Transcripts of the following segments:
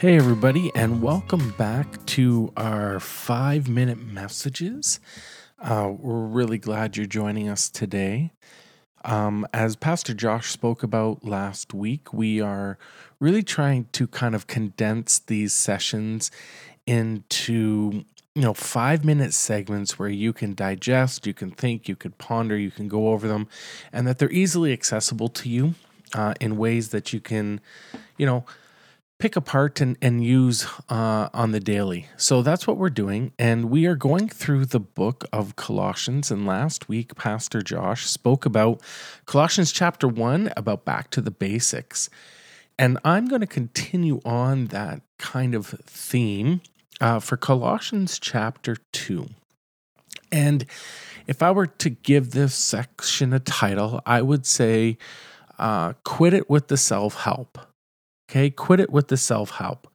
Hey, everybody, and welcome back to our five minute messages. Uh, we're really glad you're joining us today. Um, as Pastor Josh spoke about last week, we are really trying to kind of condense these sessions into you know five minute segments where you can digest you can think you can ponder you can go over them and that they're easily accessible to you uh, in ways that you can you know pick apart and, and use uh, on the daily. So that's what we're doing. And we are going through the book of Colossians. And last week, Pastor Josh spoke about Colossians chapter one, about back to the basics. And I'm going to continue on that kind of theme uh, for Colossians chapter 2. And if I were to give this section a title, I would say, uh, Quit It with the Self Help. Okay, quit it with the self help.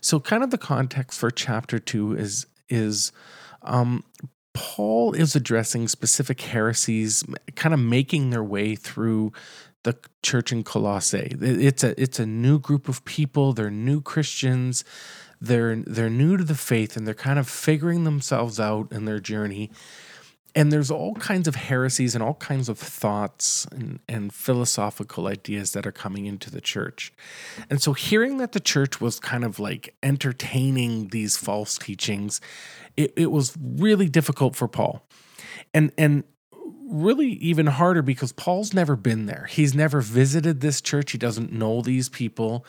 So, kind of the context for chapter two is is um, Paul is addressing specific heresies, kind of making their way through the church in Colossae. It's a it's a new group of people. They're new Christians. They're they're new to the faith, and they're kind of figuring themselves out in their journey and there's all kinds of heresies and all kinds of thoughts and, and, philosophical ideas that are coming into the church. And so, hearing that the church was kind of like entertaining these false teachings, it, it was really difficult for Paul. And, and really even harder because Paul's never been there. He's never visited this church. He doesn't know these people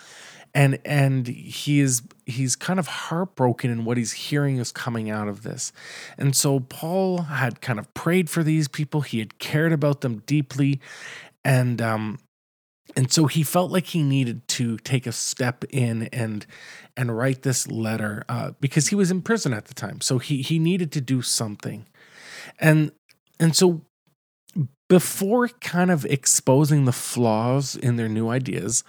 and and he is he's kind of heartbroken in what he's hearing is coming out of this. And so paul had kind of prayed for these people. He had cared about them deeply. And um and so he felt like he needed to take a step in and and write this letter uh, because he was in prison at the time. So he he needed to do something. And and so before kind of exposing the flaws in their new ideas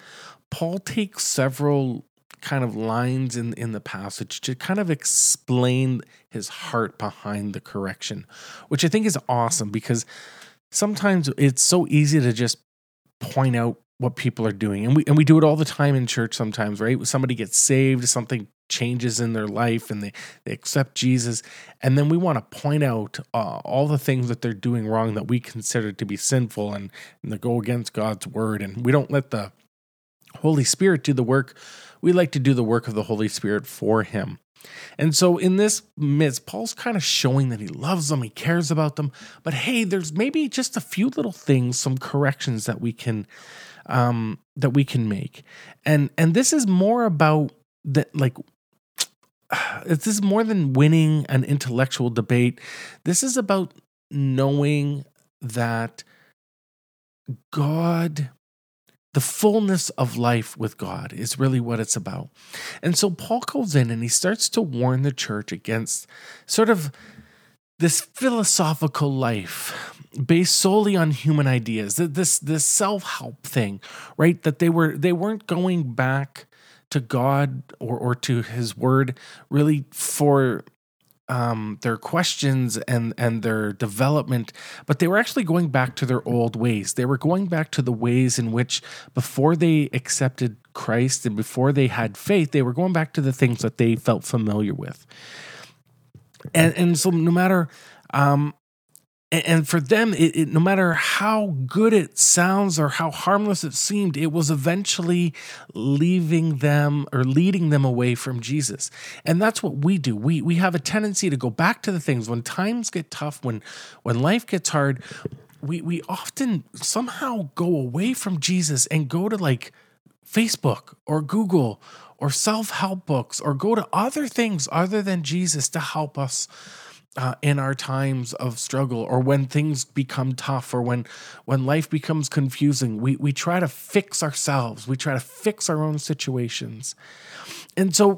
Paul takes several kind of lines in, in the passage to kind of explain his heart behind the correction, which I think is awesome because sometimes it's so easy to just point out what people are doing. And we and we do it all the time in church sometimes, right? When Somebody gets saved, something changes in their life and they, they accept Jesus. And then we want to point out uh, all the things that they're doing wrong that we consider to be sinful and, and that go against God's word. And we don't let the Holy Spirit do the work. We like to do the work of the Holy Spirit for him. And so in this midst, Paul's kind of showing that he loves them, he cares about them. But hey, there's maybe just a few little things, some corrections that we can um that we can make. And and this is more about that like this is more than winning an intellectual debate. This is about knowing that God the fullness of life with God is really what it's about. And so Paul goes in and he starts to warn the church against sort of this philosophical life based solely on human ideas this this self-help thing right that they were they weren't going back to god or or to his word really for um, their questions and and their development, but they were actually going back to their old ways. They were going back to the ways in which before they accepted Christ and before they had faith, they were going back to the things that they felt familiar with. And and so no matter um, and for them it, it, no matter how good it sounds or how harmless it seemed it was eventually leaving them or leading them away from jesus. And that's what we do. We we have a tendency to go back to the things when times get tough when when life gets hard. We we often somehow go away from jesus and go to like facebook or google or self-help books or go to other things other than jesus to help us uh, in our times of struggle or when things become tough or when when life becomes confusing we we try to fix ourselves. We try to fix our own situations. And so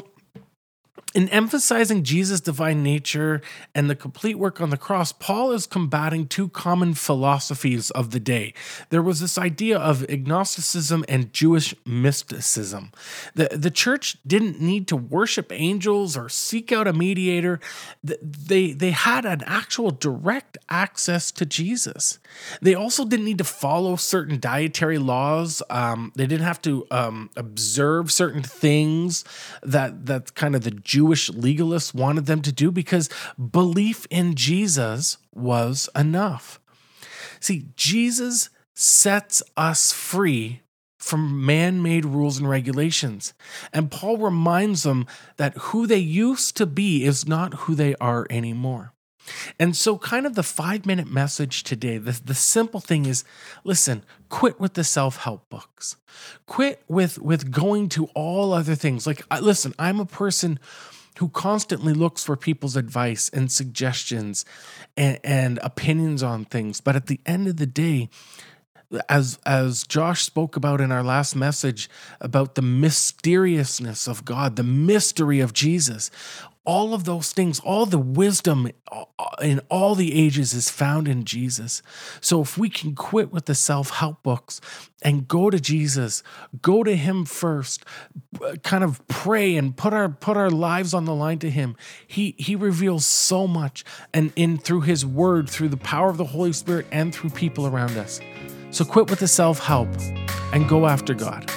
In emphasizing Jesus' divine nature and the complete work on the cross, Paul is combating two common philosophies of the day. There was this idea of agnosticism and Jewish mysticism. The, the church didn't need to worship angels or seek out a mediator, they, they had an actual direct access to Jesus. They also didn't need to follow certain dietary laws, um, they didn't have to um, observe certain things that, that kind of the Jewish Jewish legalists wanted them to do because belief in Jesus was enough. See, Jesus sets us free from man made rules and regulations. And Paul reminds them that who they used to be is not who they are anymore. And so, kind of the five minute message today, the, the simple thing is listen, quit with the self help books, quit with, with going to all other things. Like, listen, I'm a person who constantly looks for people's advice and suggestions and, and opinions on things. But at the end of the day, as as Josh spoke about in our last message about the mysteriousness of God, the mystery of Jesus all of those things, all the wisdom uh, in all the ages is found in Jesus. So if we can quit with the self help books and go to Jesus, go to Him first, kind of pray and put our put our lives on the line to Him. He He reveals so much, and in through His Word, through the power of the Holy Spirit, and through people around us. So quit with the self help and go after God.